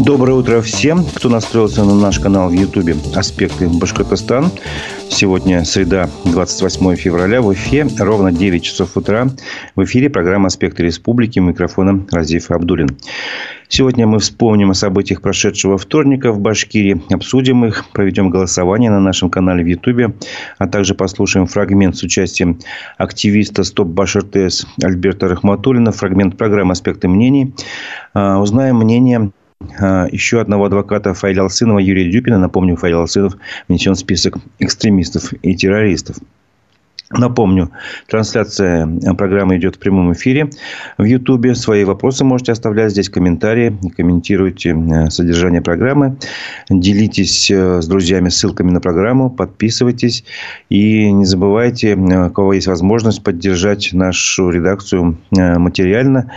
Доброе утро всем, кто настроился на наш канал в Ютубе «Аспекты Башкортостан». Сегодня среда, 28 февраля, в эфире ровно 9 часов утра. В эфире программа «Аспекты Республики». Микрофона Разиф Абдулин. Сегодня мы вспомним о событиях прошедшего вторника в Башкирии, обсудим их, проведем голосование на нашем канале в Ютубе, а также послушаем фрагмент с участием активиста «Стоп Башир ТС» Альберта Рахматуллина, фрагмент программы «Аспекты мнений». А, узнаем мнение еще одного адвоката Фаиля Алсынова Юрия Дюпина. Напомню, Фаиль Алсынов внесен в список экстремистов и террористов. Напомню, трансляция программы идет в прямом эфире в Ютубе. Свои вопросы можете оставлять здесь, комментарии, комментируйте э, содержание программы. Делитесь э, с друзьями ссылками на программу, подписывайтесь. И не забывайте, э, у кого есть возможность поддержать нашу редакцию материально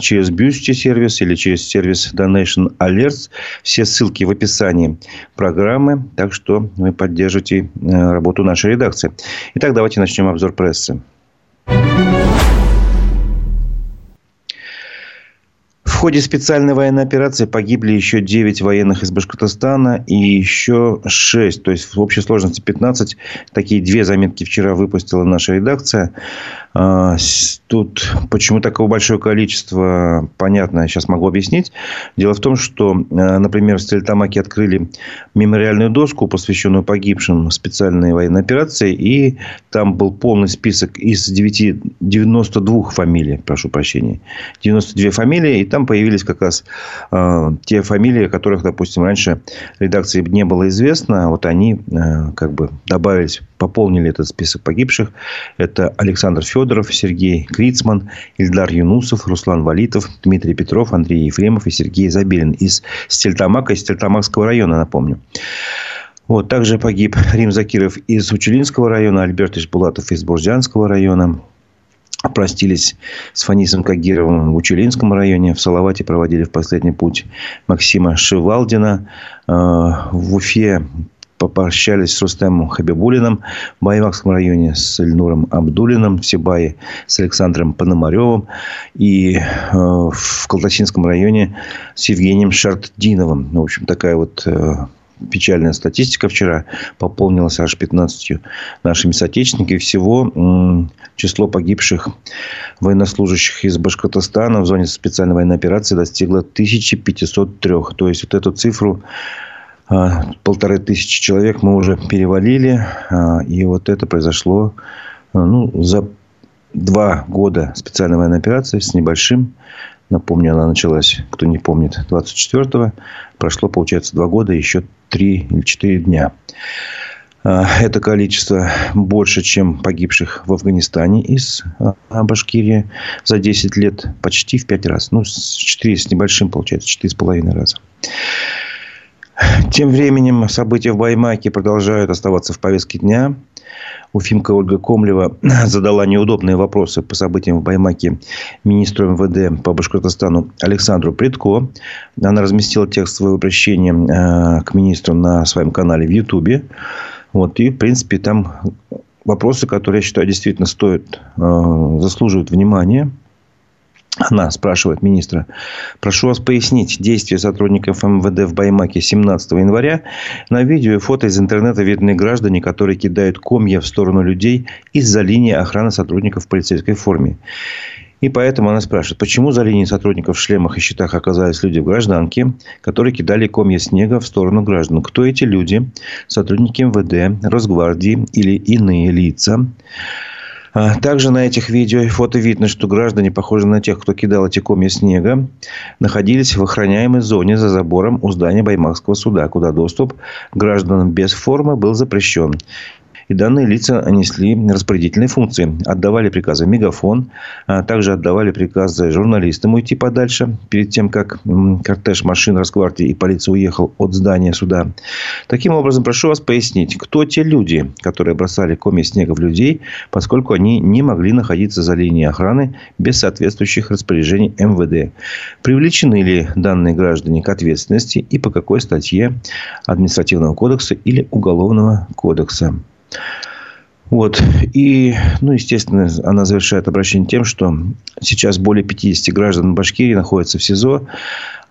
через Бьюсти сервис или через сервис Donation Alerts. Все ссылки в описании программы, так что вы поддержите работу нашей редакции. Итак, давайте начнем обзор прессы. В ходе специальной военной операции погибли еще 9 военных из Башкортостана и еще 6. То есть, в общей сложности 15. Такие две заметки вчера выпустила наша редакция. А, тут почему такого большое количество, понятно, сейчас могу объяснить. Дело в том, что, а, например, в Стерлитамаке открыли мемориальную доску, посвященную погибшим специальной военной операции. И там был полный список из 9, 92 фамилий, прошу прощения. 92 фамилии. И там появились как раз э, те фамилии, которых, допустим, раньше редакции не было известно. Вот они как бы добавились, пополнили этот список погибших. Это Александр Федоров Сергей Крицман, Ильдар Юнусов, Руслан Валитов, Дмитрий Петров, Андрей Ефремов и Сергей Забелин из Стельтамака, из Стельтамакского района, напомню. Вот, также погиб Рим Закиров из Учелинского района, Альберт Ишбулатов из Бурзянского района. Простились с Фанисом Кагировым в Учелинском районе. В Салавате проводили в последний путь Максима Шивалдина. Э, в Уфе попрощались с Рустемом Хабибулиным в Баевакском районе, с Эльнуром Абдулиным в Сибае, с Александром Пономаревым и э, в Колтасинском районе с Евгением Шартдиновым. В общем, такая вот э, печальная статистика вчера пополнилась аж 15 нашими соотечественниками. Всего число погибших военнослужащих из Башкортостана в зоне специальной военной операции достигло 1503. То есть, вот эту цифру полторы тысячи человек мы уже перевалили. А, и вот это произошло а, ну, за два года специальной военной операции с небольшим. Напомню, она началась, кто не помнит, 24-го. Прошло, получается, два года, еще три или четыре дня. Это количество больше, чем погибших в Афганистане из Башкирии за 10 лет. Почти в 5 раз. Ну, 4 с небольшим, получается, 4,5 раза. Тем временем события в Баймаке продолжают оставаться в повестке дня. Уфимка Ольга Комлева задала неудобные вопросы по событиям в Баймаке министру МВД по Башкортостану Александру Предко. Она разместила текст своего обращения э, к министру на своем канале в Ютубе. Вот, и, в принципе, там вопросы, которые, я считаю, действительно стоят, э, заслуживают внимания. Она спрашивает министра, прошу вас пояснить действия сотрудников МВД в Баймаке 17 января. На видео и фото из интернета видны граждане, которые кидают комья в сторону людей из-за линии охраны сотрудников в полицейской форме. И поэтому она спрашивает, почему за линией сотрудников в шлемах и щитах оказались люди в гражданке, которые кидали комья снега в сторону граждан. Кто эти люди? Сотрудники МВД, Росгвардии или иные лица? А, также на этих видео и фото видно, что граждане, похожие на тех, кто кидал эти комья снега, находились в охраняемой зоне за забором у здания Баймакского суда, куда доступ гражданам без формы был запрещен. И данные лица несли распорядительные функции. Отдавали приказы мегафон, а также отдавали приказы журналистам уйти подальше, перед тем, как кортеж машин Росгвардии и полиции уехал от здания суда. Таким образом, прошу вас пояснить, кто те люди, которые бросали коми снега в людей, поскольку они не могли находиться за линией охраны без соответствующих распоряжений МВД. Привлечены ли данные граждане к ответственности и по какой статье административного кодекса или уголовного кодекса. Вот. И, ну, естественно, она завершает обращение тем, что сейчас более 50 граждан Башкирии находятся в СИЗО.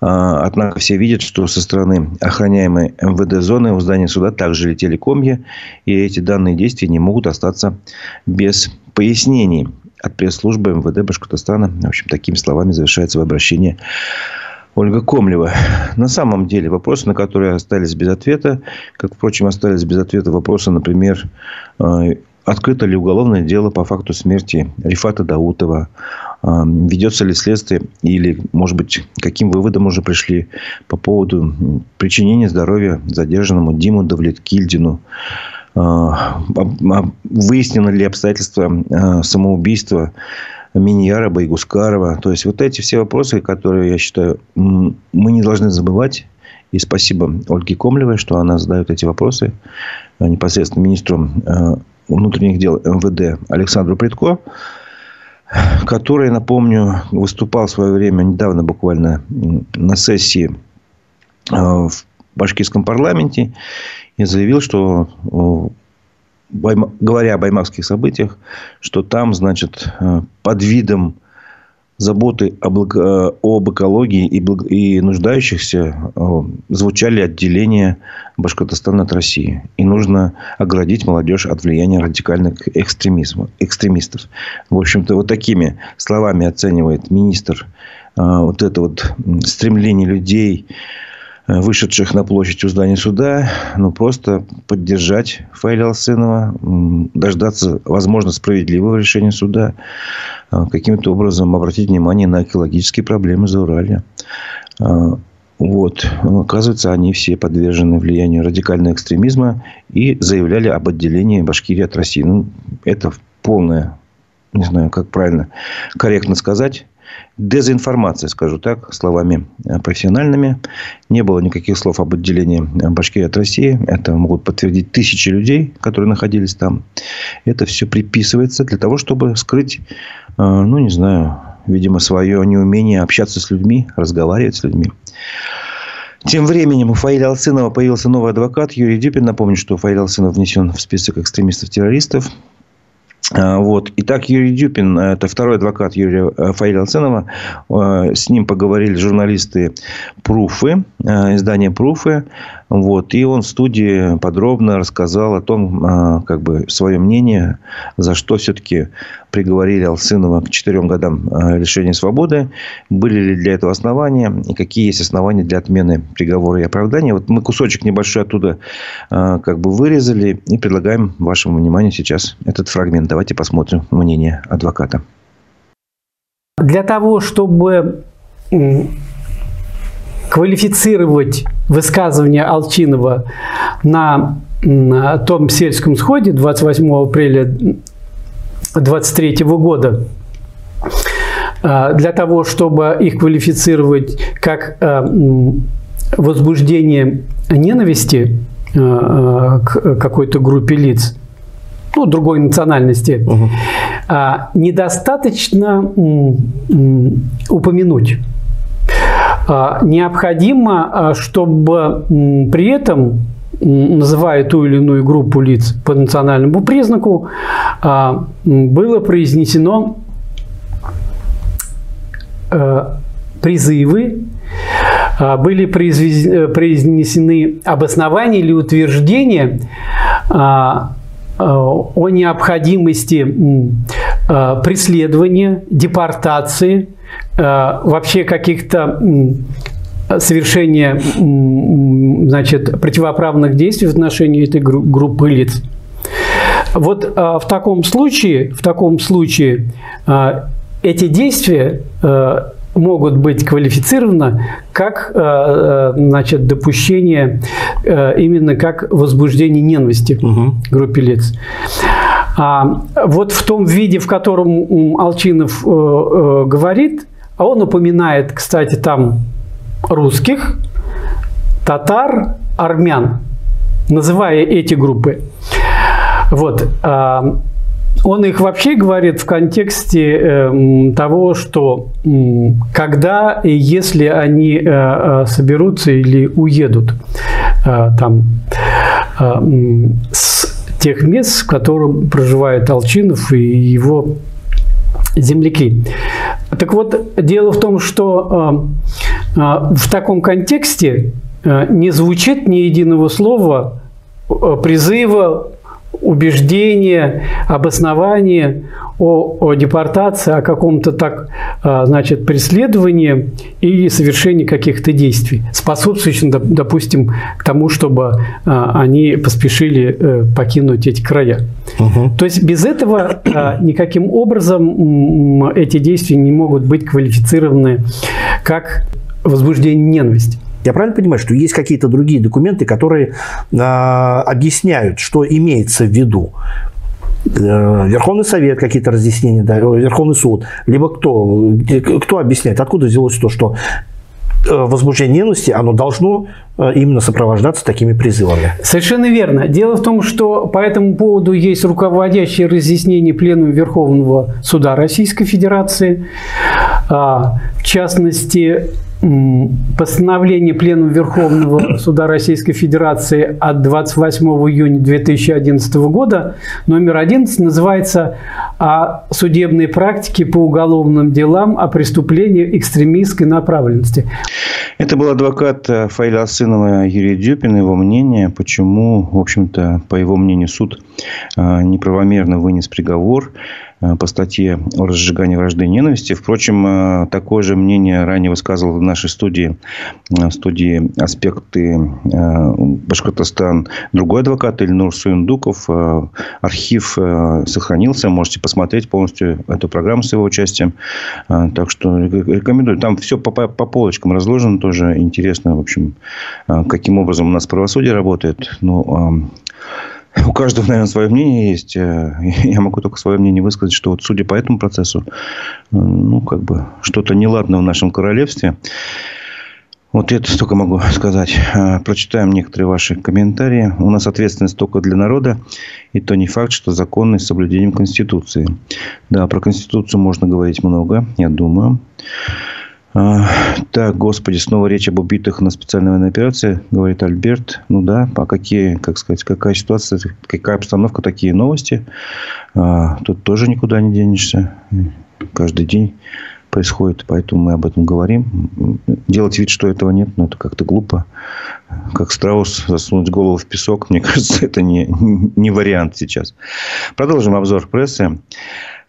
А, однако все видят, что со стороны охраняемой МВД зоны у здания суда также летели комья. И эти данные действия не могут остаться без пояснений от пресс-службы МВД Башкортостана. В общем, такими словами завершается свое обращение Ольга Комлева. На самом деле вопросы, на которые остались без ответа, как, впрочем, остались без ответа вопросы, например, э, открыто ли уголовное дело по факту смерти Рифата Даутова, э, ведется ли следствие или, может быть, каким выводом уже пришли по поводу причинения здоровья задержанному Диму Давлеткильдину, э, выяснено ли обстоятельства самоубийства Миньяра, Байгускарова. То есть, вот эти все вопросы, которые, я считаю, мы не должны забывать. И спасибо Ольге Комлевой, что она задает эти вопросы э, непосредственно министру э, внутренних дел МВД Александру Притко, который, напомню, выступал в свое время недавно буквально на сессии э, в башкирском парламенте и заявил, что говоря о баймакских событиях, что там, значит, э, под видом заботы об, э, об экологии и, и нуждающихся э, звучали отделения Башкортостана от России. И нужно оградить молодежь от влияния радикальных экстремизма, экстремистов. В общем-то, вот такими словами оценивает министр вот это вот стремление людей вышедших на площадь у здания суда, ну, просто поддержать Фаиля Алсынова, дождаться, возможно, справедливого решения суда, э, каким-то образом обратить внимание на экологические проблемы за Урале. Э, вот. Оказывается, они все подвержены влиянию радикального экстремизма и заявляли об отделении Башкирии от России. Ну, это полное, не знаю, как правильно, корректно сказать, дезинформация, скажу так, словами э, профессиональными. Не было никаких слов об отделении э, Башкирии от России. Это могут подтвердить тысячи людей, которые находились там. Это все приписывается для того, чтобы скрыть, э, ну, не знаю, видимо, свое неумение общаться с людьми, разговаривать с людьми. Тем временем у Фаиля Алсынова появился новый адвокат Юрий Дюпин. Напомню, что Фаиль Алсынов внесен в список экстремистов-террористов. А, вот. Итак, Юрий Дюпин, это второй адвокат Юрия э, Фаиля Алценова. Э, с ним поговорили журналисты Пруфы, э, издание Пруфы. Вот. И он в студии подробно рассказал о том, как бы, свое мнение, за что все-таки приговорили Алсынова к четырем годам лишения свободы. Были ли для этого основания? И какие есть основания для отмены приговора и оправдания? Вот мы кусочек небольшой оттуда как бы вырезали и предлагаем вашему вниманию сейчас этот фрагмент. Давайте посмотрим мнение адвоката. Для того, чтобы квалифицировать высказывание Алчинова на том сельском сходе 28 апреля 2023 года, а, для того, чтобы их квалифицировать как а, возбуждение ненависти а, к какой-то группе лиц, ну, другой национальности, угу. недостаточно упомянуть. Необходимо, чтобы при этом называя ту или иную группу лиц по национальному признаку, было произнесено призывы, были произнесены обоснования или утверждения Э, о необходимости э, преследования, депортации, э, вообще каких-то совершения значит, противоправных действий в отношении этой группы лиц. Вот в таком случае, в таком случае эти действия могут быть квалифицированы как э, э, значит, допущение э, именно как возбуждение ненависти угу. группе лиц. А вот в том виде, в котором Алчинов говорит, а он упоминает, кстати, там русских, татар, армян, называя эти группы. Вот. Он их вообще говорит в контексте э, того, что э, когда и если они э, э, соберутся или уедут э, там э, с тех мест, в котором проживает Алчинов и его земляки. Так вот, дело в том, что э, э, в таком контексте э, не звучит ни единого слова призыва убеждение, обоснование о, о депортации, о каком-то так, а, значит, преследовании или совершении каких-то действий, способствующих, допустим, к тому, чтобы а, они поспешили э, покинуть эти края. Угу. То есть без этого а, никаким образом эти действия не могут быть квалифицированы как возбуждение ненависти. Я правильно понимаю, что есть какие-то другие документы, которые э, объясняют, что имеется в виду? Э, Верховный Совет какие-то разъяснения, да, Верховный суд, либо кто, кто объясняет, откуда взялось то, что э, возбуждение ненависти, оно должно э, именно сопровождаться такими призывами. Совершенно верно. Дело в том, что по этому поводу есть руководящее разъяснение Пленума Верховного Суда Российской Федерации. А, в частности, постановление Пленума Верховного Суда Российской Федерации от 28 июня 2011 года номер 11 называется «О судебной практике по уголовным делам о преступлении экстремистской направленности». Это был адвокат э, Фаиля Асынова Юрий Дюпин. Его мнение, почему, в общем-то, по его мнению, суд э, неправомерно вынес приговор по статье о разжигании вражды и ненависти. Впрочем, э, такое же мнение ранее высказывал в нашей студии, э, студии «Аспекты Башкортостан» другой адвокат Ильнур Суиндуков. Архив сохранился. Можете посмотреть полностью эту программу с его участием. Так что рекомендую. Там все по, по полочкам разложено. Тоже интересно, в общем, каким образом у нас правосудие работает. Ну, у каждого, наверное, свое мнение есть. Э, я могу только свое мнение высказать, что вот судя по этому процессу, э, ну, как бы, что-то неладно в нашем королевстве. Вот это только могу сказать. Э, прочитаем некоторые ваши комментарии. У нас ответственность только для народа. И то не факт, что законный с соблюдением Конституции. Да, про Конституцию можно говорить много, я думаю. А, так, господи, снова речь об убитых на специальной военной операции, говорит Альберт. Ну да, а какие, как сказать, какая ситуация, какая обстановка, такие новости. А, тут тоже никуда не денешься. Каждый день происходит, поэтому мы об этом говорим. Делать вид, что этого нет, ну, это как-то глупо. Как страус засунуть голову в песок, мне кажется, это не, не вариант сейчас. Продолжим обзор прессы.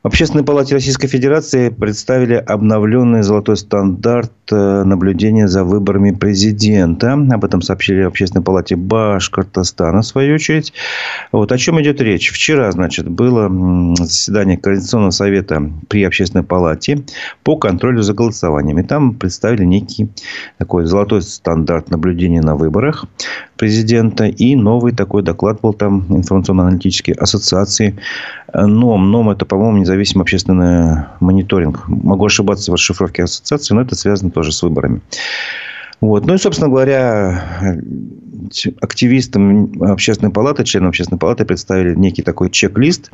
В Общественной палате Российской Федерации представили обновленный золотой стандарт наблюдения за выборами президента. Об этом сообщили в Общественной палате Башкортостана, в свою очередь. Вот о чем идет речь. Вчера, значит, было заседание Координационного совета при Общественной палате по контролю за голосованием. И там представили некий такой золотой стандарт наблюдения на выборах президента. И новый такой доклад был там информационно-аналитической ассоциации НОМ. НОМ это, по-моему, независимый общественный мониторинг. Могу ошибаться в расшифровке ассоциации, но это связано тоже с выборами. Вот. Ну и, собственно говоря, активистам общественной палаты, членам общественной палаты представили некий такой чек-лист,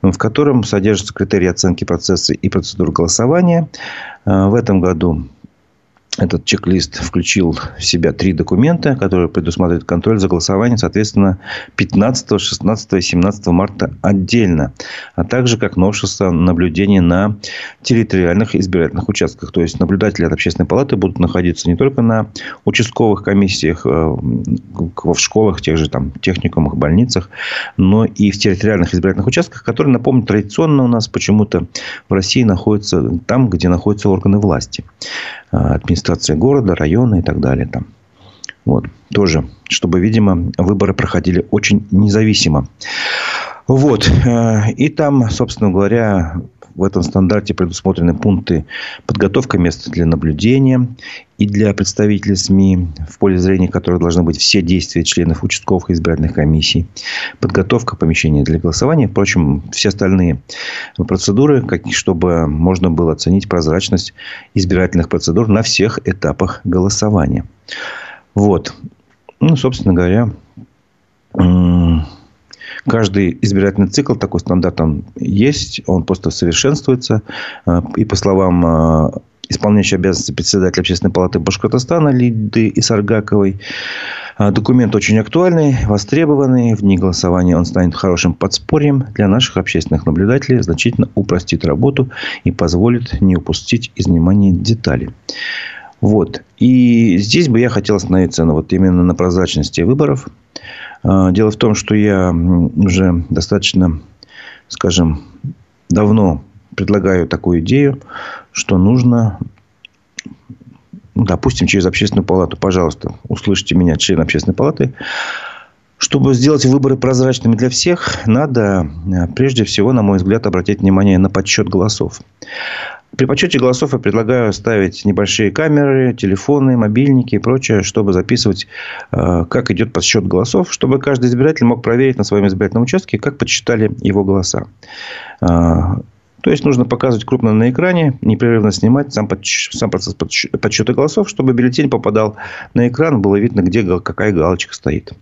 в котором содержатся критерии оценки процесса и процедур голосования. В этом году этот чек-лист включил в себя три документа, которые предусматривают контроль за голосованием, соответственно, 15, 16 и 17 марта отдельно. А также, как новшество, наблюдение на территориальных избирательных участках. То есть, наблюдатели от общественной палаты будут находиться не только на участковых комиссиях, э, в школах, тех же там техникумах, больницах, но и в территориальных избирательных участках, которые, напомню, традиционно у нас почему-то в России находятся там, где находятся органы власти. А, администрации города, района и так далее. Там. Вот. Тоже, чтобы, видимо, выборы проходили очень независимо. Вот. Э, и там, собственно говоря, в этом стандарте предусмотрены пункты подготовка места для наблюдения и для представителей СМИ, в поле зрения которых должны быть все действия членов участковых избирательных комиссий, подготовка помещения для голосования, впрочем, все остальные процедуры, чтобы можно было оценить прозрачность избирательных процедур на всех этапах голосования. Вот. Ну, собственно говоря, Каждый избирательный цикл, такой стандарт там есть, он просто совершенствуется. Э, и по словам э, исполняющей обязанности председателя Общественной палаты Башкортостана Лиды Исаргаковой, Документ очень актуальный, востребованный. В дни голосования он станет хорошим подспорьем для наших общественных наблюдателей, значительно упростит работу и позволит не упустить из внимания детали. Вот. И здесь бы я хотел остановиться ну, вот именно на прозрачности выборов. Дело в том, что я уже достаточно, скажем, давно предлагаю такую идею, что нужно ну, допустим, через общественную палату, пожалуйста, услышите меня, член общественной палаты, чтобы сделать выборы прозрачными для всех, надо э, прежде всего, на мой взгляд, обратить внимание на подсчет голосов. При подсчете голосов я предлагаю ставить небольшие камеры, телефоны, мобильники и прочее, чтобы записывать, э, как идет подсчет голосов, чтобы каждый избиратель мог проверить на своем избирательном участке, как подсчитали его голоса. Э, то есть, нужно показывать крупно на экране, непрерывно снимать сам, сам процесс подсчета голосов, чтобы бюллетень попадал на экран, было видно, где какая галочка стоит.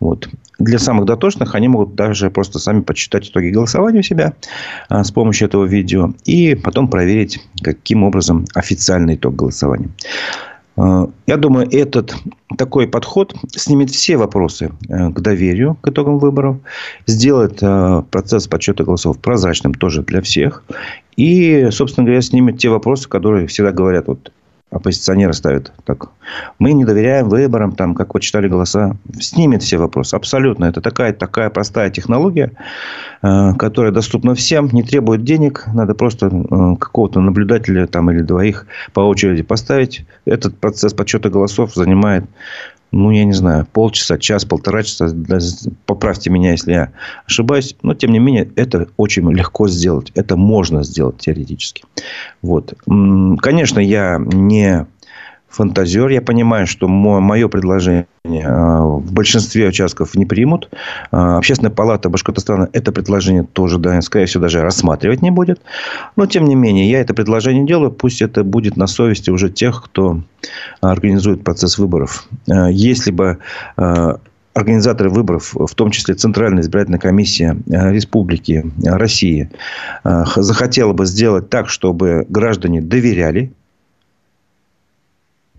Вот. Для самых дотошных они могут даже просто сами подсчитать итоги голосования у себя а, с помощью этого видео и потом проверить, каким образом официальный итог голосования. Э, я думаю, этот такой подход снимет все вопросы э, к доверию к итогам выборов, сделает э, процесс подсчета голосов прозрачным тоже для всех. И, собственно говоря, снимет те вопросы, которые всегда говорят, вот оппозиционеры ставят так. Мы не доверяем выборам, там, как вы читали голоса. Снимет все вопросы. Абсолютно. Это такая, такая простая технология, э, которая доступна всем, не требует денег. Надо просто э, какого-то наблюдателя там, или двоих по очереди поставить. Этот процесс подсчета голосов занимает ну, я не знаю, полчаса, час, полтора часа. Поправьте меня, если я ошибаюсь. Но, тем не менее, это очень легко сделать. Это можно сделать теоретически. Вот. Конечно, я не фантазер. Я понимаю, что мое предложение а, в большинстве участков не примут. А, Общественная палата Башкортостана это предложение тоже, да, скорее всего, даже рассматривать не будет. Но, тем не менее, я это предложение делаю. Пусть это будет на совести уже тех, кто организует процесс выборов. А, если бы организаторы выборов, в том числе Центральная избирательная комиссия Республики России, захотела бы сделать так, чтобы граждане доверяли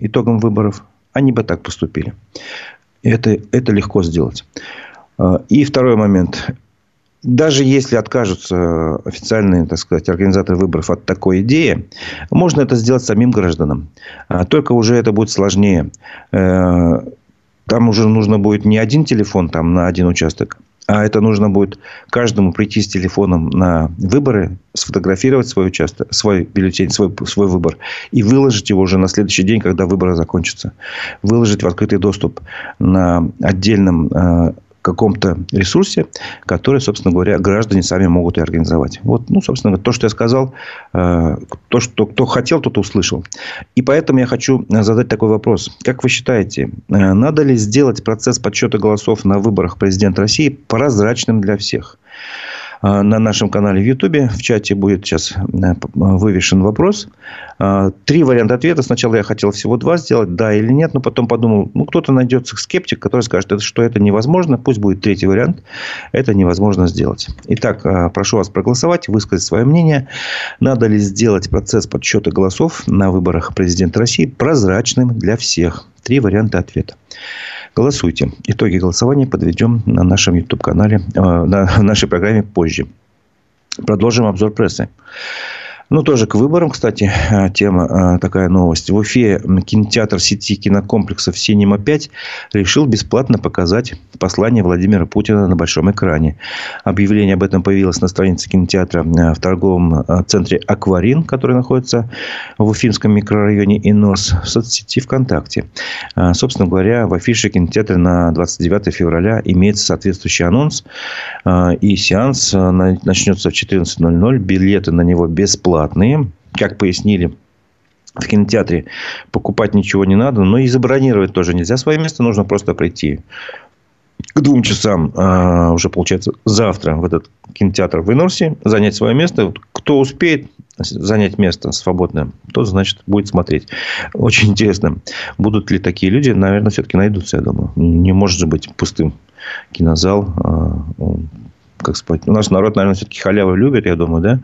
итогам выборов, они бы так поступили. Это, это легко сделать. А, и второй момент. Даже если откажутся официальные, так сказать, организаторы выборов от такой идеи, можно это сделать самим гражданам. А, только уже это будет сложнее. Э, там уже нужно будет не один телефон там, на один участок, а это нужно будет каждому прийти с телефоном на выборы, сфотографировать свой участок, свой бюллетень, свой, свой выбор и выложить его уже на следующий день, когда выборы закончатся. Выложить в открытый доступ на отдельном э, каком-то ресурсе, который, собственно говоря, граждане сами могут и организовать. Вот, ну, собственно, то, что я сказал, э, то, что кто хотел, тот услышал. И поэтому я хочу задать такой вопрос. Как вы считаете, э, надо ли сделать процесс подсчета голосов на выборах президента России прозрачным для всех? А, на нашем канале в Ютубе. В чате будет сейчас э, вывешен вопрос. А, три варианта ответа. Сначала я хотел всего два сделать, да или нет. Но потом подумал, ну, кто-то найдется скептик, который скажет, что это невозможно. Пусть будет третий вариант. Это невозможно сделать. Итак, а, прошу вас проголосовать, высказать свое мнение. Надо ли сделать процесс подсчета голосов на выборах президента России прозрачным для всех? Три варианта ответа. Голосуйте. Итоги голосования подведем на нашем YouTube-канале, э, на нашей программе позже. Продолжим обзор прессы. Ну, тоже к выборам, кстати, э, тема э, такая новость. В Уфе кинотеатр сети кинокомплексов «Синема-5» решил бесплатно показать послание Владимира Путина на большом экране. Объявление об этом появилось на странице кинотеатра э, в торговом центре «Акварин», который находится в Уфимском микрорайоне Инос, в соцсети ВКонтакте. Собственно говоря, в афише кинотеатра на 29 февраля имеется соответствующий анонс. И сеанс начнется в 14.00. Билеты на него бесплатно бесплатные. Как пояснили в кинотеатре, покупать ничего не надо, но и забронировать тоже нельзя свое место, нужно просто прийти к двум часам, а, уже получается завтра в этот кинотеатр в Инорсе, занять свое место. Кто успеет занять место свободное, тот, значит, будет смотреть. Очень интересно, будут ли такие люди, наверное, все-таки найдутся, я думаю. Не может же быть пустым кинозал. А, как спать. У нас народ, наверное, все-таки халяву любит, я думаю, да?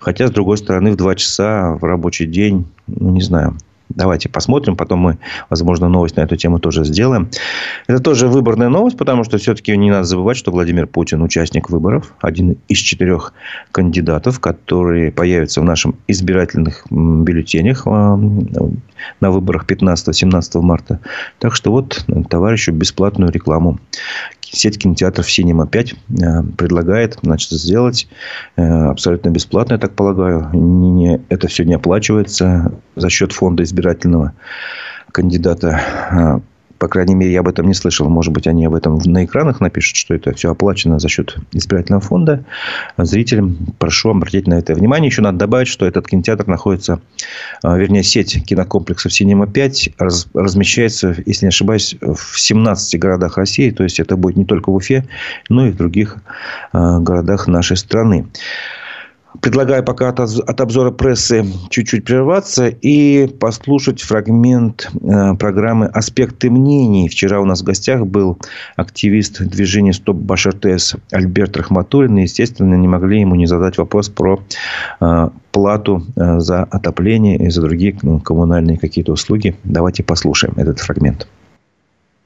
Хотя, с другой стороны, в два часа в рабочий день, ну, не знаю. Давайте посмотрим. Потом мы, возможно, новость на эту тему тоже сделаем. Это тоже выборная новость, потому что все-таки не надо забывать, что Владимир Путин участник выборов. Один из четырех кандидатов, которые появятся в нашем избирательных бюллетенях а, на выборах 15-17 марта. Так что вот товарищу бесплатную рекламу сеть кинотеатров «Синема 5» э, предлагает значит, сделать э, абсолютно бесплатно, я так полагаю. Не, это все не оплачивается за счет фонда избирательного кандидата э, по крайней мере, я об этом не слышал. Может быть, они об этом на экранах напишут, что это все оплачено за счет избирательного фонда. Зрителям прошу обратить на это внимание. Еще надо добавить, что этот кинотеатр находится, а, вернее, сеть кинокомплексов «Синема-5» размещается, если не ошибаюсь, в 17 городах России. То есть, это будет не только в Уфе, но и в других а, городах нашей страны. Предлагаю пока от, от обзора прессы чуть-чуть прерваться и послушать фрагмент э, программы «Аспекты мнений». Вчера у нас в гостях был активист движения «Стоп Башартес» Альберт Рахматуллин. И, естественно, не могли ему не задать вопрос про э, плату э, за отопление и за другие ну, коммунальные какие-то услуги. Давайте послушаем этот фрагмент.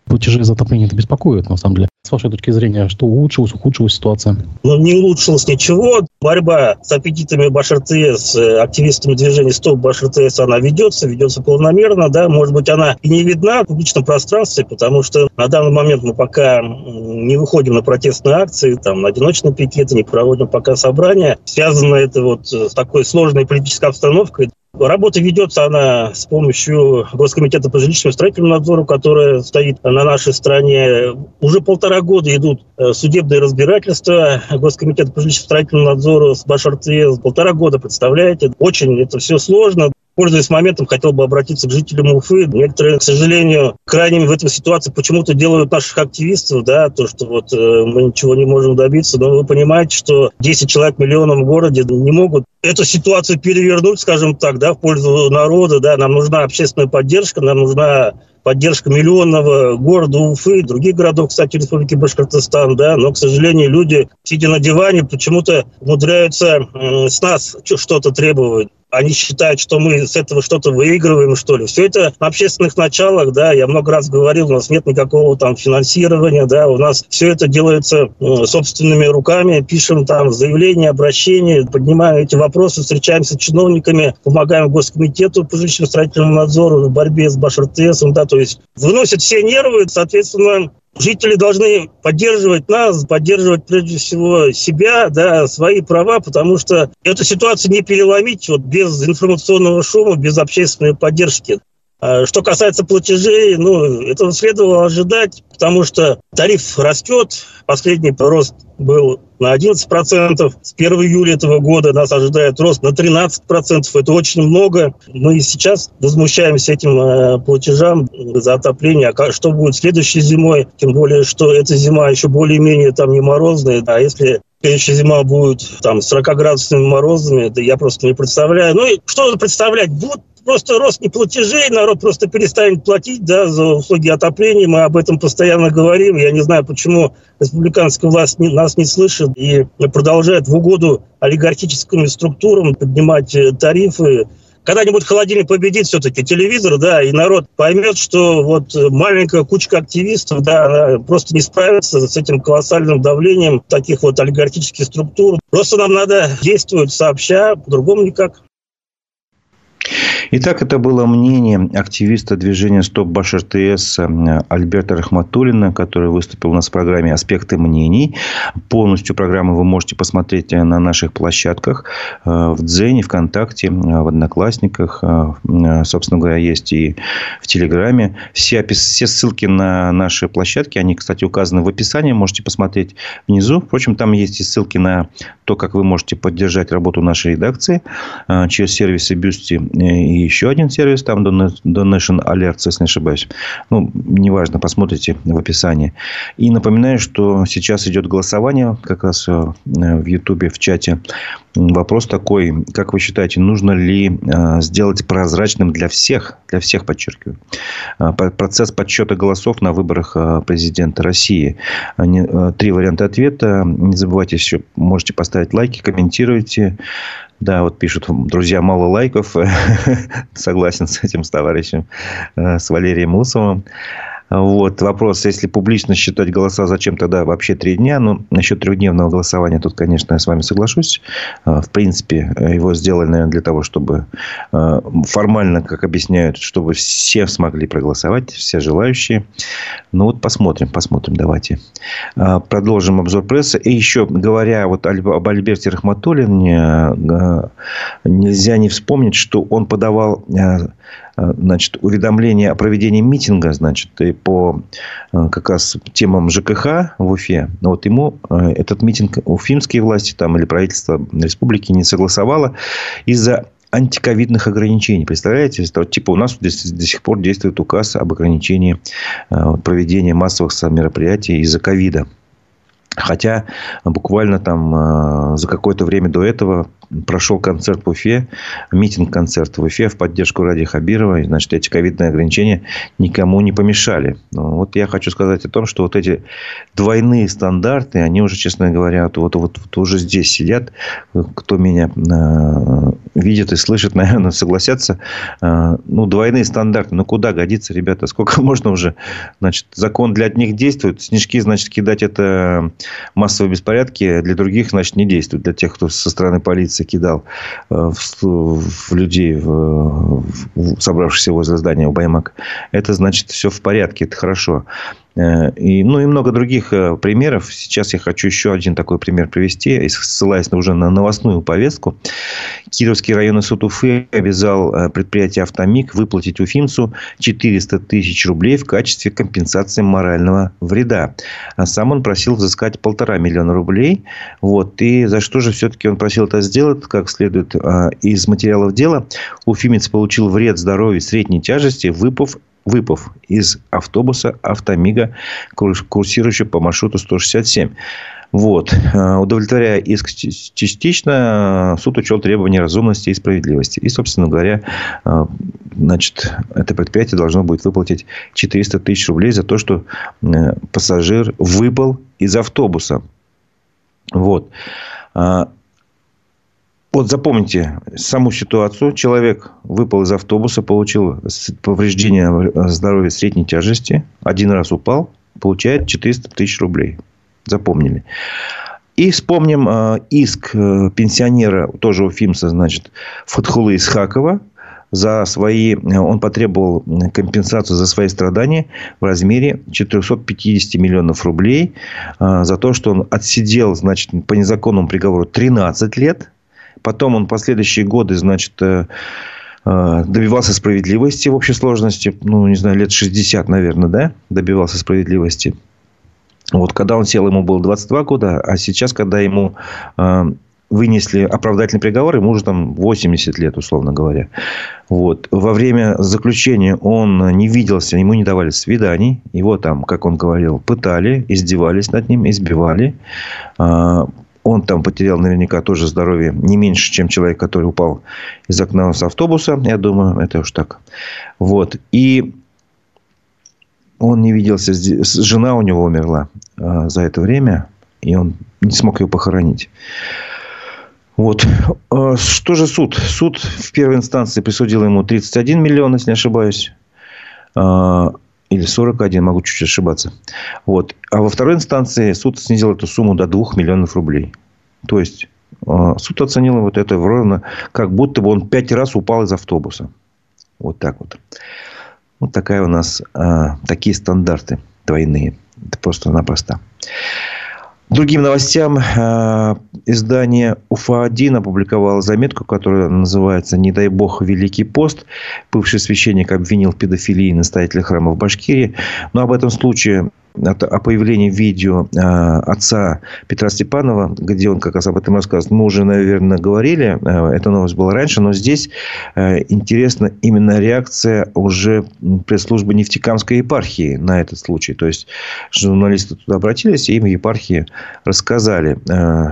Платежи за отопление это беспокоит, на самом деле. С вашей точки зрения, что улучшилась, ухудшилась ситуация? Ну, не улучшилось ничего. Борьба с аппетитами Башар-ТС, с э, активистами движения «Стоп Башар-ТС», она ведется, ведется полномерно, да. Может быть, она и не видна в публичном пространстве, потому что на данный момент мы пока не выходим на протестные акции, там, на одиночные пикеты, не проводим пока собрания. Связано это вот с такой сложной политической обстановкой. Работа ведется она с помощью Госкомитета по жилищному строительному надзору, который стоит на нашей стране. Уже полтора года идут э, судебные разбирательства Госкомитета по жилищному строительному надзору с Башарте. Полтора года, представляете? Очень это все сложно. Пользуясь моментом, хотел бы обратиться к жителям Уфы. Некоторые, к сожалению, крайними в этой ситуации почему-то делают наших активистов, да, то, что вот э, мы ничего не можем добиться. Но вы понимаете, что 10 человек в городе не могут эту ситуацию перевернуть, скажем так, да, в пользу народа, да. Нам нужна общественная поддержка, нам нужна поддержка миллионного города Уфы, других городов, кстати, Республики Башкортостан, да, но, к сожалению, люди, сидя на диване, почему-то умудряются с нас что-то требовать они считают, что мы с этого что-то выигрываем, что ли. Все это на общественных началах, да, я много раз говорил, у нас нет никакого там финансирования, да, у нас все это делается собственными руками, пишем там заявления, обращения, поднимаем эти вопросы, встречаемся с чиновниками, помогаем Госкомитету по жилищно строительному надзору в борьбе с Башар-ТСом, да, то есть выносят все нервы, соответственно, Жители должны поддерживать нас, поддерживать прежде всего себя, да, свои права, потому что эту ситуацию не переломить вот без информационного шума, без общественной поддержки. А что касается платежей, ну, этого следовало ожидать, потому что тариф растет. Последний рост был на 11%. С 1 июля этого года нас ожидает рост на 13%. Это очень много. Мы сейчас возмущаемся этим э, платежам за отопление. А что будет следующей зимой? Тем более, что эта зима еще более-менее там не морозная. А если следующая зима будет там 40-градусными морозами, это я просто не представляю. Ну и что представлять? Будут просто рост неплатежей, народ просто перестанет платить да, за услуги отопления. Мы об этом постоянно говорим. Я не знаю, почему республиканская власть не, нас не слышит и продолжает в угоду олигархическим структурам поднимать э, тарифы. Когда-нибудь холодильник победит все-таки телевизор, да, и народ поймет, что вот маленькая кучка активистов, да, она просто не справится с этим колоссальным давлением таких вот олигархических структур. Просто нам надо действовать сообща, по-другому никак. Итак, это было мнение активиста движения «Стоп Башар ТС» Альберта Рахматуллина, который выступил у нас в программе «Аспекты мнений». Полностью программу вы можете посмотреть на наших площадках э, в Дзене, ВКонтакте, э, в Одноклассниках. Э, собственно говоря, есть и в Телеграме. Все, все ссылки на наши площадки, они, кстати, указаны в описании. Можете посмотреть внизу. Впрочем, там есть и ссылки на то, как вы можете поддержать работу нашей редакции через сервисы Бюсти и еще один сервис, там Donation Alert, если не ошибаюсь. Ну, неважно, посмотрите в описании. И напоминаю, что сейчас идет голосование как раз э, в Ютубе, в чате. Вопрос такой, как вы считаете, нужно ли э, сделать прозрачным для всех, для всех, подчеркиваю, э, процесс подсчета голосов на выборах президента России? Три варианта ответа. Не забывайте еще, можете поставить лайки, комментируйте. Да, вот пишут, друзья, мало лайков. Согласен с этим, с товарищем, э, с Валерием Усовым. Вот. Вопрос, если публично считать голоса, зачем тогда вообще три дня? Ну, насчет трехдневного голосования тут, конечно, я с вами соглашусь. А, в принципе, его сделали, наверное, для того, чтобы а, формально, как объясняют, чтобы все смогли проголосовать, все желающие. Ну, вот посмотрим, посмотрим, давайте. А, продолжим обзор прессы. И еще, говоря вот об Альберте Рахматуллине, нельзя не вспомнить, что он подавал Э, значит, уведомление о проведении митинга, значит, и по э, как раз темам ЖКХ в Уфе, вот ему э, этот митинг уфимские власти там, или правительство республики не согласовало из-за антиковидных ограничений. Представляете? Типа у нас до сих пор действует указ об ограничении проведения массовых мероприятий из-за ковида. Хотя буквально там за какое-то время до этого прошел концерт в Уфе, митинг-концерт в Уфе в поддержку Ради Хабирова. И, значит, эти ковидные ограничения никому не помешали. Но вот я хочу сказать о том, что вот эти двойные стандарты, они уже, честно говоря, вот, вот, вот, уже здесь сидят. Кто меня э, видит и слышит, наверное, согласятся. Э, ну, двойные стандарты. Ну, куда годится, ребята? Сколько можно уже? Значит, закон для одних действует. Снежки, значит, кидать это массовые беспорядки. Для других, значит, не действует. Для тех, кто со стороны полиции кидал э, в, в людей, в, в, собравшихся возле здания у Баймак. Это значит все в порядке, это хорошо. Э, и, ну и много других э, примеров. Сейчас я хочу еще один такой пример привести, ссылаясь уже на новостную повестку. Кировский районный суд Уфы обязал э, предприятие «Автомик» выплатить уфимцу 400 тысяч рублей в качестве компенсации морального вреда. А сам он просил взыскать полтора миллиона рублей. Вот. И за что же все-таки он просил это сделать? Как следует из материалов дела, уфимец получил вред здоровью средней тяжести, выпав выпав из автобуса «Автомига», курсирующего по маршруту 167. Вот. Э, удовлетворяя иск частично, суд учел требования разумности и справедливости. И, собственно говоря, э, значит, это предприятие должно будет выплатить 400 тысяч рублей за то, что э, пассажир выпал из автобуса. Вот. Вот запомните саму ситуацию. Человек выпал из автобуса, получил повреждение здоровья средней тяжести. Один раз упал, получает 400 тысяч рублей. Запомнили. И вспомним э, иск э, пенсионера, тоже у Фимса, значит, Фатхулы Исхакова. За свои, э, он потребовал компенсацию за свои страдания в размере 450 миллионов рублей. За то, что он отсидел, значит, по незаконному приговору 13 лет Потом он последующие годы, значит, э, э, добивался справедливости в общей сложности. Ну, не знаю, лет 60, наверное, да? Добивался справедливости. Вот когда он сел, ему было 22 года, а сейчас, когда ему э, вынесли оправдательный приговор, ему уже там 80 лет, условно говоря. Вот. Во время заключения он не виделся, ему не давали свиданий. Его там, как он говорил, пытали, издевались над ним, избивали. Он там потерял наверняка тоже здоровье не меньше, чем человек, который упал из окна с автобуса. Я думаю, это уж так. Вот. И он не виделся. Жена у него умерла а, за это время. И он не смог ее похоронить. Вот. А, что же суд? Суд в первой инстанции присудил ему 31 миллион, если не ошибаюсь. А, или 41, могу чуть-чуть ошибаться. Вот. А во второй инстанции суд снизил эту сумму до 2 миллионов рублей. То есть, а, суд оценил вот это ровно, как будто бы он пять раз упал из автобуса. Вот так вот. Вот такая у нас, а, такие стандарты двойные. Это просто-напросто. Другим новостям э, издание УФА-1 опубликовало заметку, которая называется «Не дай бог Великий пост». Бывший священник обвинил в педофилии настоятеля храма в Башкирии. Но об этом случае о появлении видео э, отца Петра Степанова, где он как раз об этом рассказывает. Мы уже, наверное, говорили, э, эта новость была раньше, но здесь э, интересна именно реакция уже пресс-службы Нефтекамской епархии на этот случай. То есть, журналисты туда обратились, и им епархии рассказали,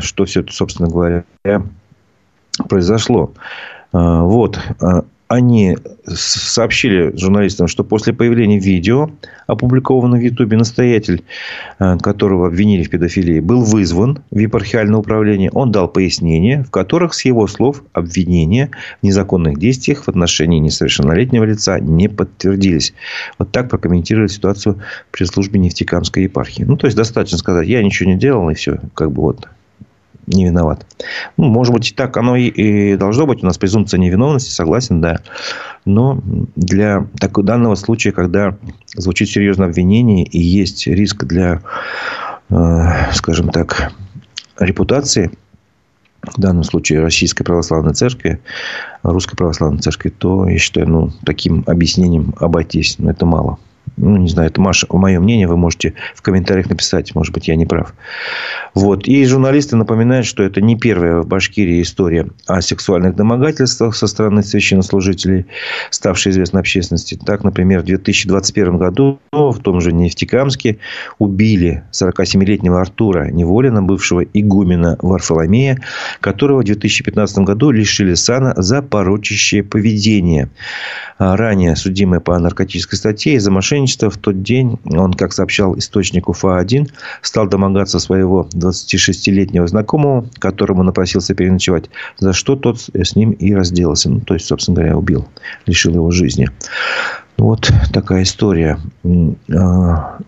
что все это, собственно говоря, произошло. Вот. Они сообщили журналистам, что после появления видео, опубликованного в Ютубе, настоятель, э, которого обвинили в педофилии, был вызван в епархиальное управление. Он дал пояснения, в которых, с его слов, обвинения в незаконных действиях в отношении несовершеннолетнего лица не подтвердились. Вот так прокомментировали ситуацию при службе Нефтекамской епархии. Ну, то есть, достаточно сказать, я ничего не делал, и все. Как бы вот не виноват. Ну, может быть, так оно и, должно быть. У нас презумпция невиновности, согласен, да. Но для такого данного случая, когда звучит серьезное обвинение и есть риск для, э, скажем так, репутации, в данном случае Российской Православной Церкви, Русской Православной Церкви, то я считаю, ну, таким объяснением обойтись, ну, это мало ну, не знаю, это Маша, мое мнение, вы можете в комментариях написать, может быть, я не прав. Вот. И журналисты напоминают, что это не первая в Башкирии история о сексуальных домогательствах со стороны священнослужителей, ставшей известной общественности. Так, например, в 2021 году в том же Нефтекамске убили 47-летнего Артура Неволина, бывшего игумена Варфоломея, которого в 2015 году лишили сана за порочащее поведение. А ранее судимый по наркотической статье из-за мошенничества в тот день он, как сообщал источник УФА-1, стал домогаться своего 26-летнего знакомого, которому напросился переночевать, за что тот с ним и разделался. Ну, то есть, собственно говоря, убил, лишил его жизни. Вот такая история. А,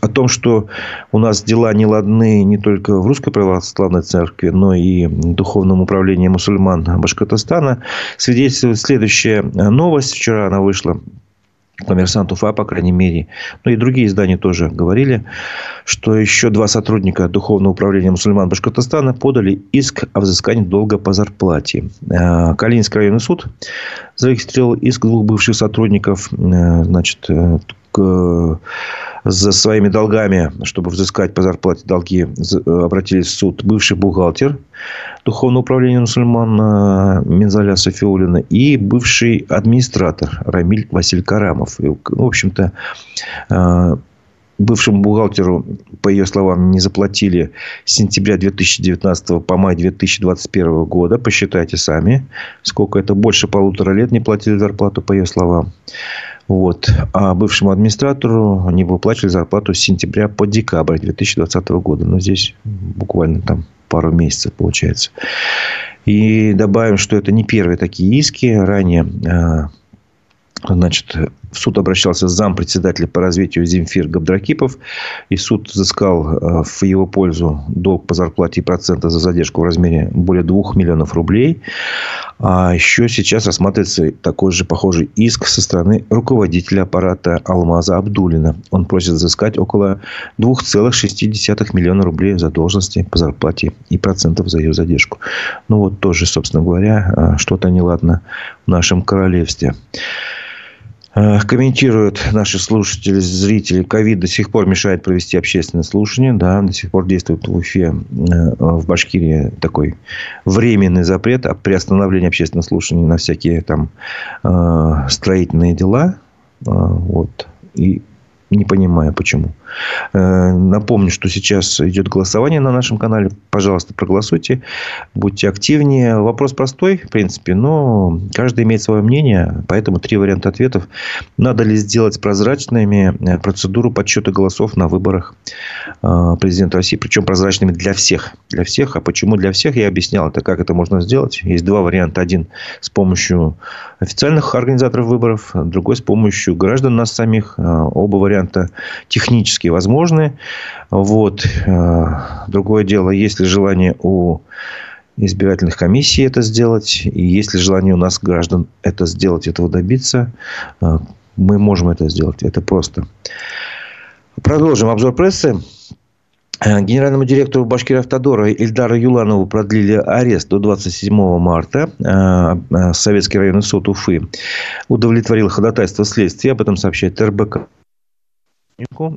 о том, что у нас дела не ладны не только в Русской Православной Церкви, но и в Духовном управлении мусульман Башкортостана, свидетельствует следующая новость. Вчера она вышла коммерсант УФА, по крайней мере, ну и другие издания тоже говорили, что еще два сотрудника Духовного управления мусульман Башкортостана подали иск о взыскании долга по зарплате. Э, Калининский районный суд зарегистрировал иск двух бывших сотрудников э, значит, э, к за своими долгами, чтобы взыскать по зарплате долги, обратились в суд бывший бухгалтер Духовного управления мусульман э, Минзаля Софиулина и бывший администратор Рамиль Василь Карамов. И, в общем-то, э, бывшему бухгалтеру, по ее словам, не заплатили с сентября 2019 по май 2021 года. Посчитайте сами, сколько это больше полутора лет не платили зарплату, по ее словам. Вот. А бывшему администратору они выплачивали зарплату с сентября по декабрь 2020 года. Но здесь буквально там пару месяцев получается. И добавим, что это не первые такие иски. Ранее а, Значит, в суд обращался зам председателя по развитию Земфир Габдракипов. И суд взыскал э, в его пользу долг по зарплате и процента за задержку в размере более 2 миллионов рублей. А еще сейчас рассматривается такой же похожий иск со стороны руководителя аппарата Алмаза Абдулина. Он просит взыскать около 2,6 миллиона рублей за должности по зарплате и процентов за ее задержку. Ну, вот тоже, собственно говоря, э, что-то неладно в нашем королевстве. Э, комментируют наши слушатели, зрители. Ковид до сих пор мешает провести общественное слушание. Да, до сих пор действует в Уфе, э, в Башкирии такой временный запрет о приостановлении общественного слушания на всякие там э, строительные дела. Вот. И не понимаю, почему. Э, напомню, что сейчас идет голосование на нашем канале. Пожалуйста, проголосуйте. Будьте активнее. Вопрос простой, в принципе, но каждый имеет свое мнение. Поэтому три варианта ответов. Надо ли сделать прозрачными э, процедуру подсчета голосов на выборах э, президента России? Причем прозрачными для всех. Для всех. А почему для всех? Я объяснял, это как это можно сделать. Есть два варианта. Один с помощью официальных организаторов выборов, другой с помощью граждан нас самих. Оба варианта технически возможны. Вот. Э, другое дело, есть ли желание у избирательных комиссий это сделать, и есть ли желание у нас, граждан, это сделать, этого добиться, э, мы можем это сделать. Это просто. Продолжим обзор прессы. Э, генеральному директору Башкиравтодора Ильдару Юланову продлили арест до 27 марта. Советский районный суд Уфы удовлетворил ходатайство следствия. Об этом сообщает РБК.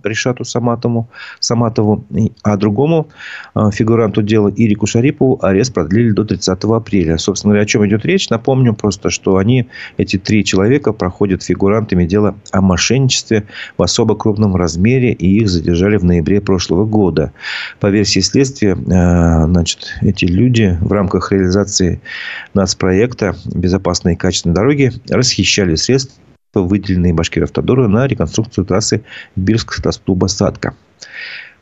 Решату Саматову, Саматову, а другому э, фигуранту дела Ирику Шарипову арест продлили до 30 апреля. Собственно говоря, о чем идет речь? Напомню просто, что они, эти три человека, проходят фигурантами дела о мошенничестве в особо крупном размере, и их задержали в ноябре прошлого года. По версии следствия, э, значит, эти люди в рамках реализации нацпроекта «Безопасные и качественные дороги» расхищали средства выделенные Башкиравтодору на реконструкцию трассы Бирск-Тастуба-Садка.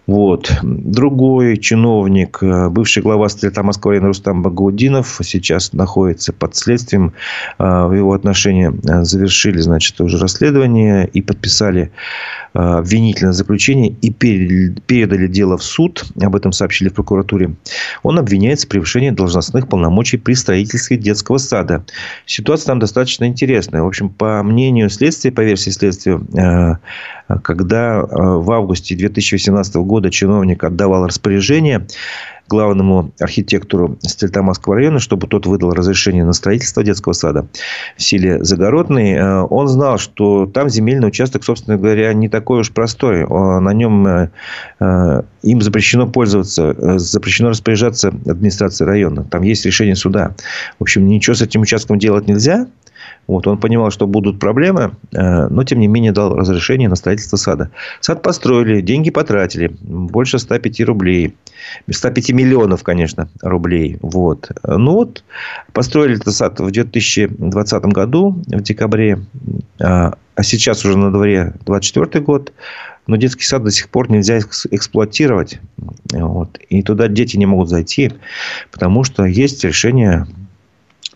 Вот. Другой чиновник, э, бывший глава Стрельта Москвы Рустам Багаудинов, сейчас находится под следствием. Э, в его отношении э, завершили, значит, уже расследование и подписали обвинительное заключение и передали дело в суд. Об этом сообщили в прокуратуре. Он обвиняется в превышении должностных полномочий при строительстве детского сада. Ситуация там достаточно интересная. В общем, по мнению следствия, по версии следствия, когда в августе 2018 года чиновник отдавал распоряжение главному архитектору Стельтамасского района, чтобы тот выдал разрешение на строительство детского сада в селе Загородный. Э, он знал, что там земельный участок, собственно говоря, не такой уж простой. На нем э, э, им запрещено пользоваться, запрещено распоряжаться администрацией района. Там есть решение суда. В общем, ничего с этим участком делать нельзя. Вот, он понимал, что будут проблемы, но, тем не менее, дал разрешение на строительство сада. Сад построили, деньги потратили. Больше 105 рублей. 105 миллионов, конечно, рублей. Вот. Ну вот, построили этот сад в 2020 году, в декабре. А, а сейчас уже на дворе 24 год. Но детский сад до сих пор нельзя эксплуатировать. Вот. И туда дети не могут зайти, потому что есть решение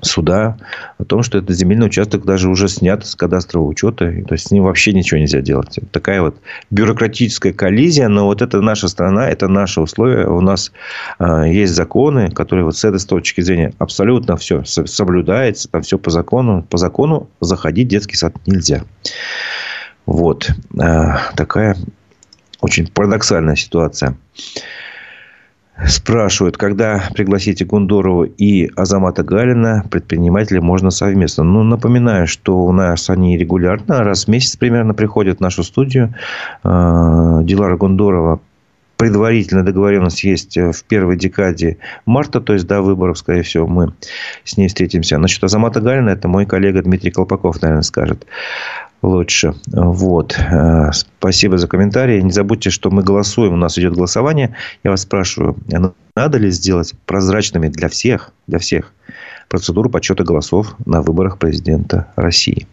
суда о том, что этот земельный участок даже уже снят с кадастрового учета. То есть, с ним вообще ничего нельзя делать. Такая вот бюрократическая коллизия. Но вот это наша страна, это наши условия. У нас э, есть законы, которые вот с этой точки зрения абсолютно все соблюдается. Там все по закону. По закону заходить в детский сад нельзя. Вот. Э, такая очень парадоксальная ситуация. Спрашивают, когда пригласите Гундорова и Азамата Галина, предпринимателей можно совместно. Ну, напоминаю, что у нас они регулярно, раз в месяц примерно приходят в нашу студию. А, Дилара Гундорова предварительная договоренность есть в первой декаде марта, то есть до выборов, скорее всего, мы с ней встретимся. Насчет Азамата Галина, это мой коллега Дмитрий Колпаков, наверное, скажет лучше. Вот. Э, спасибо за комментарии. Не забудьте, что мы голосуем. У нас идет голосование. Я вас спрашиваю, а надо ли сделать прозрачными для всех, для всех процедуру подсчета голосов на выборах президента России?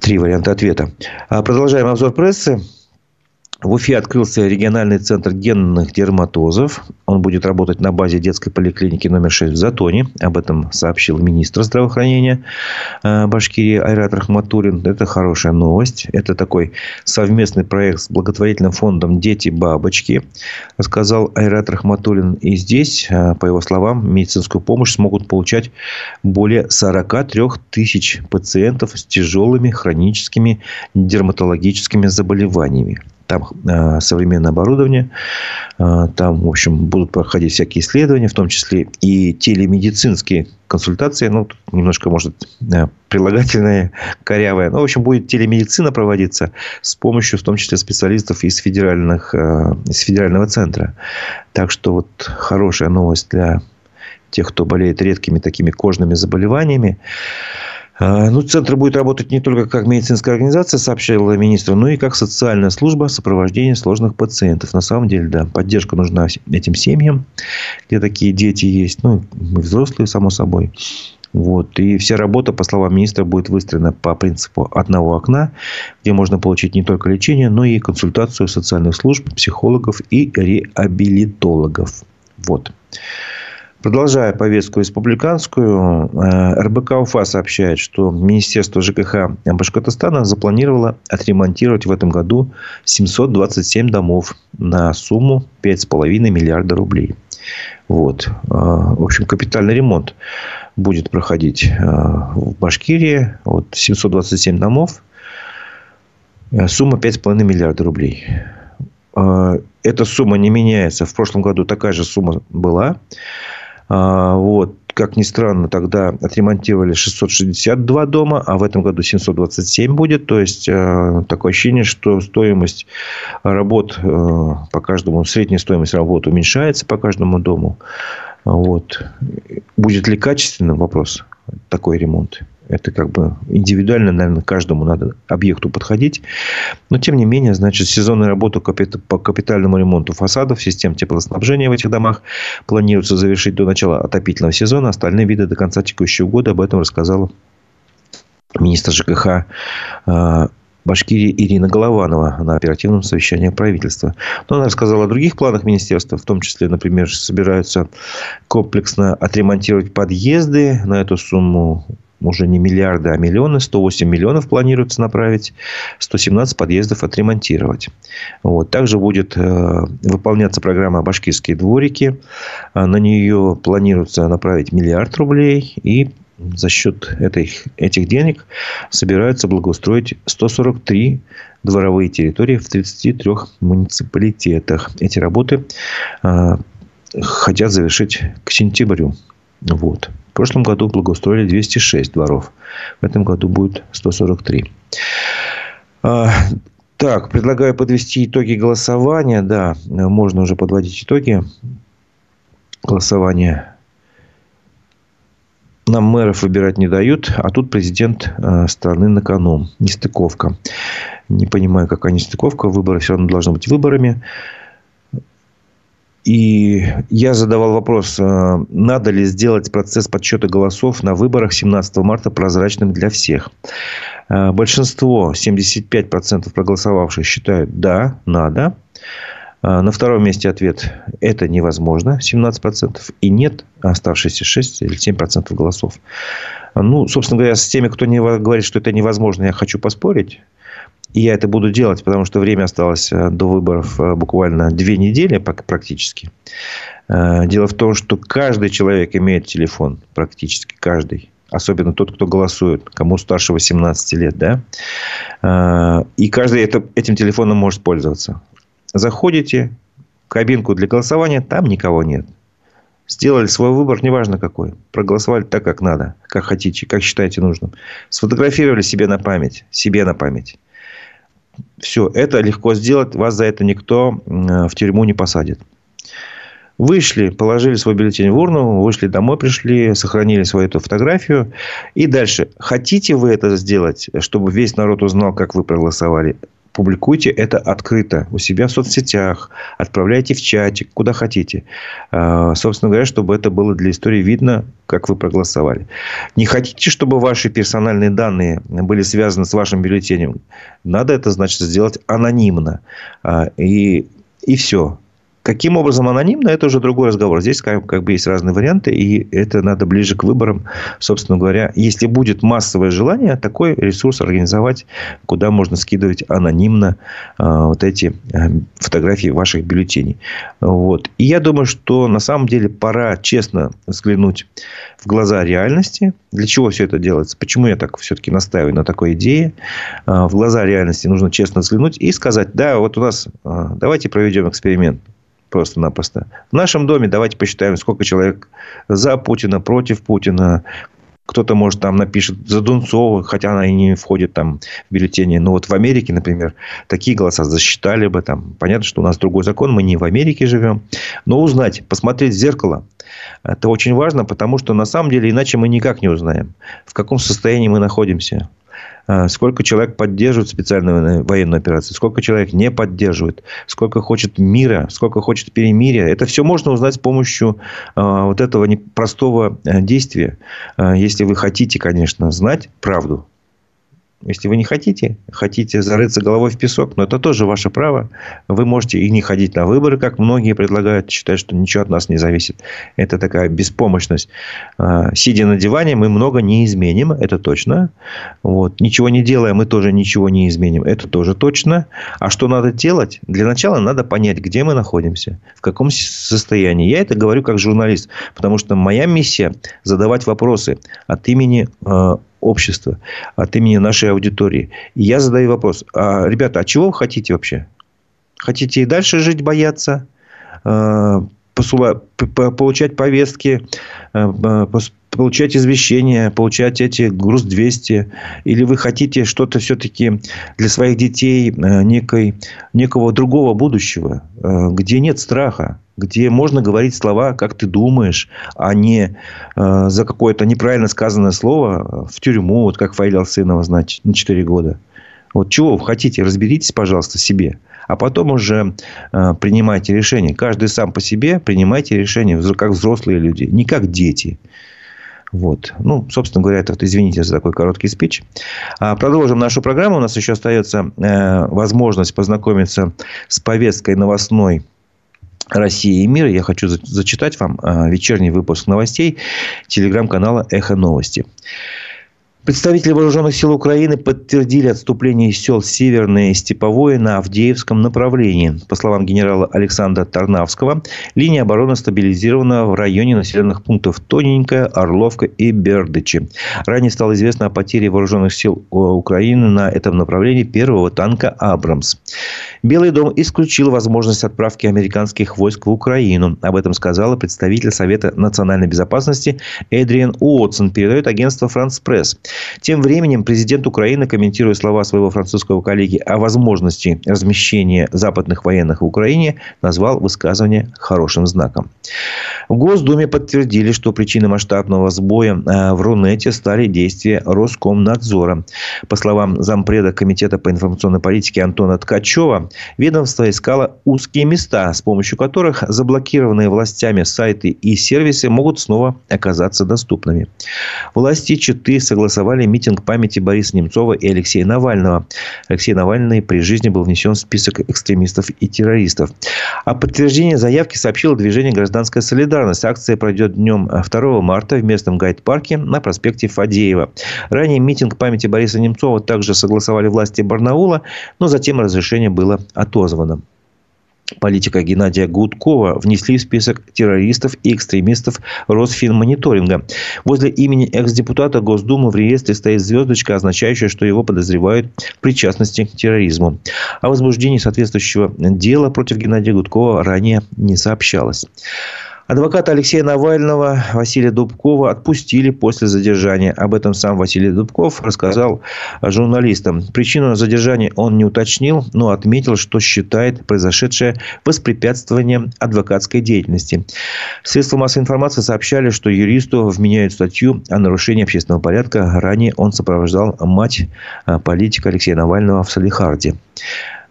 Три варианта ответа. А, продолжаем обзор прессы. В Уфе открылся региональный центр генных дерматозов. Он будет работать на базе детской поликлиники номер 6 в Затоне. Об этом сообщил министр здравоохранения э, Башкирии Айрат Рахматуллин. Это хорошая новость. Это такой совместный проект с благотворительным фондом «Дети-бабочки», сказал Айрат Рахматуллин. И здесь, э, по его словам, медицинскую помощь смогут получать более 43 тысяч пациентов с тяжелыми хроническими дерматологическими заболеваниями. Там э, современное оборудование. Э, там, в общем, будут проходить всякие исследования, в том числе и телемедицинские консультации. Ну, тут немножко, может, э, прилагательное, корявое. Ну, в общем, будет телемедицина проводиться с помощью, в том числе, специалистов из, федеральных, из федерального центра. Так что, вот хорошая новость для тех, кто болеет редкими такими кожными заболеваниями. А, ну, центр будет работать не только как медицинская организация, сообщила министр, но и как социальная служба сопровождения сложных пациентов. На самом деле, да, поддержка нужна этим семьям, где такие дети есть. Ну, взрослые, само собой. Вот. И вся работа, по словам министра, будет выстроена по принципу одного окна, где можно получить не только лечение, но и консультацию социальных служб, психологов и реабилитологов. Вот. Продолжая повестку республиканскую, э, РБК Уфа сообщает, что Министерство ЖКХ Башкортостана запланировало отремонтировать в этом году 727 домов на сумму 5,5 миллиарда рублей. Вот. Э, в общем, капитальный ремонт будет проходить э, в Башкирии. Вот 727 домов. Сумма 5,5 миллиарда рублей. Эта сумма не меняется. В прошлом году такая же сумма была. А, вот. как ни странно, тогда отремонтировали 662 дома, а в этом году 727 будет. То есть, э, такое ощущение, что стоимость работ э, по каждому, средняя стоимость работ уменьшается по каждому дому. Вот. Будет ли качественным вопрос такой ремонт? Это как бы индивидуально, наверное, каждому надо объекту подходить. Но, тем не менее, значит, сезонная работа по капитальному ремонту фасадов, систем теплоснабжения в этих домах планируется завершить до начала отопительного сезона. Остальные виды до конца текущего года. Об этом рассказала министр ЖКХ а, Башкирии Ирина Голованова на оперативном совещании правительства. Но она рассказала о других планах министерства, в том числе, например, собираются комплексно отремонтировать подъезды. На эту сумму уже не миллиарды, а миллионы. 108 миллионов планируется направить, 117 подъездов отремонтировать. Вот. Также будет э, выполняться программа «Башкирские дворики». Э, на нее планируется направить миллиард рублей. И за счет этих, этих денег собираются благоустроить 143 дворовые территории в 33 муниципалитетах. Эти работы э, хотят завершить к сентябрю. Вот. В прошлом году благоустроили 206 дворов. В этом году будет 143. А, так, предлагаю подвести итоги голосования. Да, можно уже подводить итоги голосования. Нам мэров выбирать не дают, а тут президент а, страны на кону. Нестыковка. Не понимаю, какая нестыковка. Выборы все равно должны быть выборами. И я задавал вопрос, э, надо ли сделать процесс подсчета голосов на выборах 17 марта прозрачным для всех. Э, большинство, 75% проголосовавших считают «да, надо». Э, на втором месте ответ «это невозможно» 17%. И «нет» оставшиеся 6 или 7% голосов. Ну, собственно говоря, с теми, кто не говорит, что это невозможно, я хочу поспорить. И я это буду делать, потому что время осталось э, до выборов э, буквально две недели практически. Э, дело в том, что каждый человек имеет телефон. Практически каждый. Особенно тот, кто голосует, кому старше 18 лет. Да? И каждый это, этим телефоном может пользоваться. Заходите в кабинку для голосования, там никого нет. Сделали свой выбор, неважно какой. Проголосовали так, как надо, как хотите, как считаете нужным. Сфотографировали себе на память. Себе на память. Все, это легко сделать, вас за это никто в тюрьму не посадит. Вышли, положили свой бюллетень в урну, вышли домой, пришли, сохранили свою эту фотографию. И дальше. Хотите вы это сделать, чтобы весь народ узнал, как вы проголосовали? Публикуйте это открыто у себя в соцсетях, отправляйте в чатик, куда хотите. А, собственно говоря, чтобы это было для истории видно, как вы проголосовали. Не хотите, чтобы ваши персональные данные были связаны с вашим бюллетенем? Надо это, значит, сделать анонимно. А, и, и все. Каким образом анонимно, это уже другой разговор. Здесь как, как бы есть разные варианты, и это надо ближе к выборам. Собственно говоря, если будет массовое желание, такой ресурс организовать, куда можно скидывать анонимно э, вот эти э, фотографии ваших бюллетеней. Вот. И я думаю, что на самом деле пора честно взглянуть в глаза реальности. Для чего все это делается? Почему я так все-таки настаиваю на такой идее? Э, в глаза реальности нужно честно взглянуть и сказать, да, вот у нас, э, давайте проведем эксперимент просто-напросто. В нашем доме давайте посчитаем, сколько человек за Путина, против Путина. Кто-то, может, там напишет за Дунцова, хотя она и не входит там в бюллетени. Но вот в Америке, например, такие голоса засчитали бы. Там. Понятно, что у нас другой закон, мы не в Америке живем. Но узнать, посмотреть в зеркало, это очень важно, потому что на самом деле иначе мы никак не узнаем, в каком состоянии мы находимся. А, сколько человек поддерживает специальную военную операцию, сколько человек не поддерживает, сколько хочет мира, сколько хочет перемирия. Это все можно узнать с помощью а, вот этого непростого э, действия. Если вы хотите, конечно, знать правду, если вы не хотите, хотите зарыться головой в песок, но это тоже ваше право. Вы можете и не ходить на выборы, как многие предлагают, считать, что ничего от нас не зависит. Это такая беспомощность. А, сидя на диване, мы много не изменим, это точно. Вот. Ничего не делая, мы тоже ничего не изменим, это тоже точно. А что надо делать? Для начала надо понять, где мы находимся, в каком состоянии. Я это говорю как журналист, потому что моя миссия задавать вопросы от имени а, общества, от имени нашей аудитории. И я задаю вопрос. А, ребята, а чего вы хотите вообще? Хотите и дальше жить, бояться? А, получать повестки, получать извещения, получать эти груз 200, или вы хотите что-то все-таки для своих детей некой, некого другого будущего, где нет страха, где можно говорить слова, как ты думаешь, а не э, за какое-то неправильно сказанное слово в тюрьму, вот как Фаиля Алсынова, значит, на 4 года. Вот чего вы хотите, разберитесь, пожалуйста, себе. А потом уже э, принимайте решение. Каждый сам по себе принимайте решение, как взрослые люди, не как дети. Вот. Ну, собственно говоря, это, вот, извините за такой короткий спич. А продолжим нашу программу. У нас еще остается э, возможность познакомиться с повесткой новостной России и мира. Я хочу зачитать вам э, вечерний выпуск новостей телеграм-канала «Эхо новости». Представители вооруженных сил Украины подтвердили отступление из сел Северное и Степовое на Авдеевском направлении. По словам генерала Александра Тарнавского, линия обороны стабилизирована в районе населенных пунктов Тоненькая, Орловка и Бердычи. Ранее стало известно о потере вооруженных сил Украины на этом направлении первого танка «Абрамс». Белый дом исключил возможность отправки американских войск в Украину. Об этом сказала представитель Совета национальной безопасности Эдриан Уотсон, передает агентство «Франс Пресс». Тем временем президент Украины, комментируя слова своего французского коллеги о возможности размещения западных военных в Украине, назвал высказывание хорошим знаком. В Госдуме подтвердили, что причиной масштабного сбоя э, в Рунете стали действия Роскомнадзора. По словам зампреда Комитета по информационной политике Антона Ткачева, ведомство искало узкие места, с помощью которых заблокированные властями сайты и сервисы могут снова оказаться доступными. Власти Читы согласовали согласовали митинг памяти Бориса Немцова и Алексея Навального. Алексей Навальный при жизни был внесен в список экстремистов и террористов. О подтверждении заявки сообщило движение «Гражданская солидарность». Акция пройдет днем 2 марта в местном гайд-парке на проспекте Фадеева. Ранее митинг памяти Бориса Немцова также согласовали власти Барнаула, но затем разрешение было отозвано политика Геннадия Гудкова внесли в список террористов и экстремистов Росфинмониторинга. Возле имени экс-депутата Госдумы в реестре стоит звездочка, означающая, что его подозревают в причастности к терроризму. О возбуждении соответствующего дела против Геннадия Гудкова ранее не сообщалось. Адвоката Алексея Навального Василия Дубкова отпустили после задержания. Об этом сам Василий Дубков рассказал журналистам. Причину задержания он не уточнил, но отметил, что считает произошедшее воспрепятствованием адвокатской деятельности. Средства массовой информации сообщали, что юристу вменяют статью о нарушении общественного порядка. Ранее он сопровождал мать а, политика Алексея Навального в Салихарде.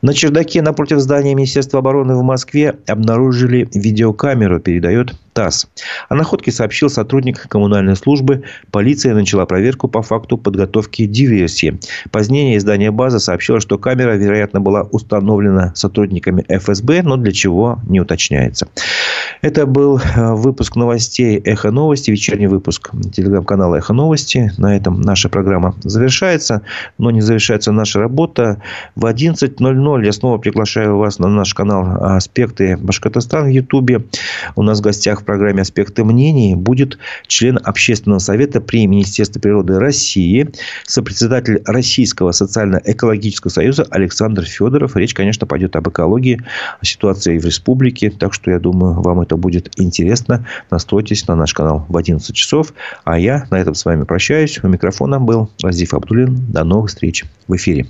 На чердаке напротив здания Министерства обороны в Москве обнаружили видеокамеру, передает ТАСС. О находке сообщил сотрудник коммунальной службы. Полиция начала проверку по факту подготовки диверсии. Позднее издание «База» сообщило, что камера, вероятно, была установлена сотрудниками ФСБ, но для чего не уточняется. Это был э, выпуск новостей «Эхо новости», вечерний выпуск телеграм-канала «Эхо новости». На этом наша программа завершается, но не завершается наша работа. В 11.00 я снова приглашаю вас на наш канал «Аспекты Башкортостан» в Ютубе. У нас в гостях в программе «Аспекты мнений» будет член Общественного совета при Министерстве природы России, сопредседатель Российского социально-экологического союза Александр Федоров. Речь, конечно, пойдет об экологии, о ситуации в республике. Так что, я думаю, вам это будет интересно. Настройтесь на наш канал в 11 часов. А я на этом с вами прощаюсь. У микрофона был Разиф Абдулин. До новых встреч в эфире.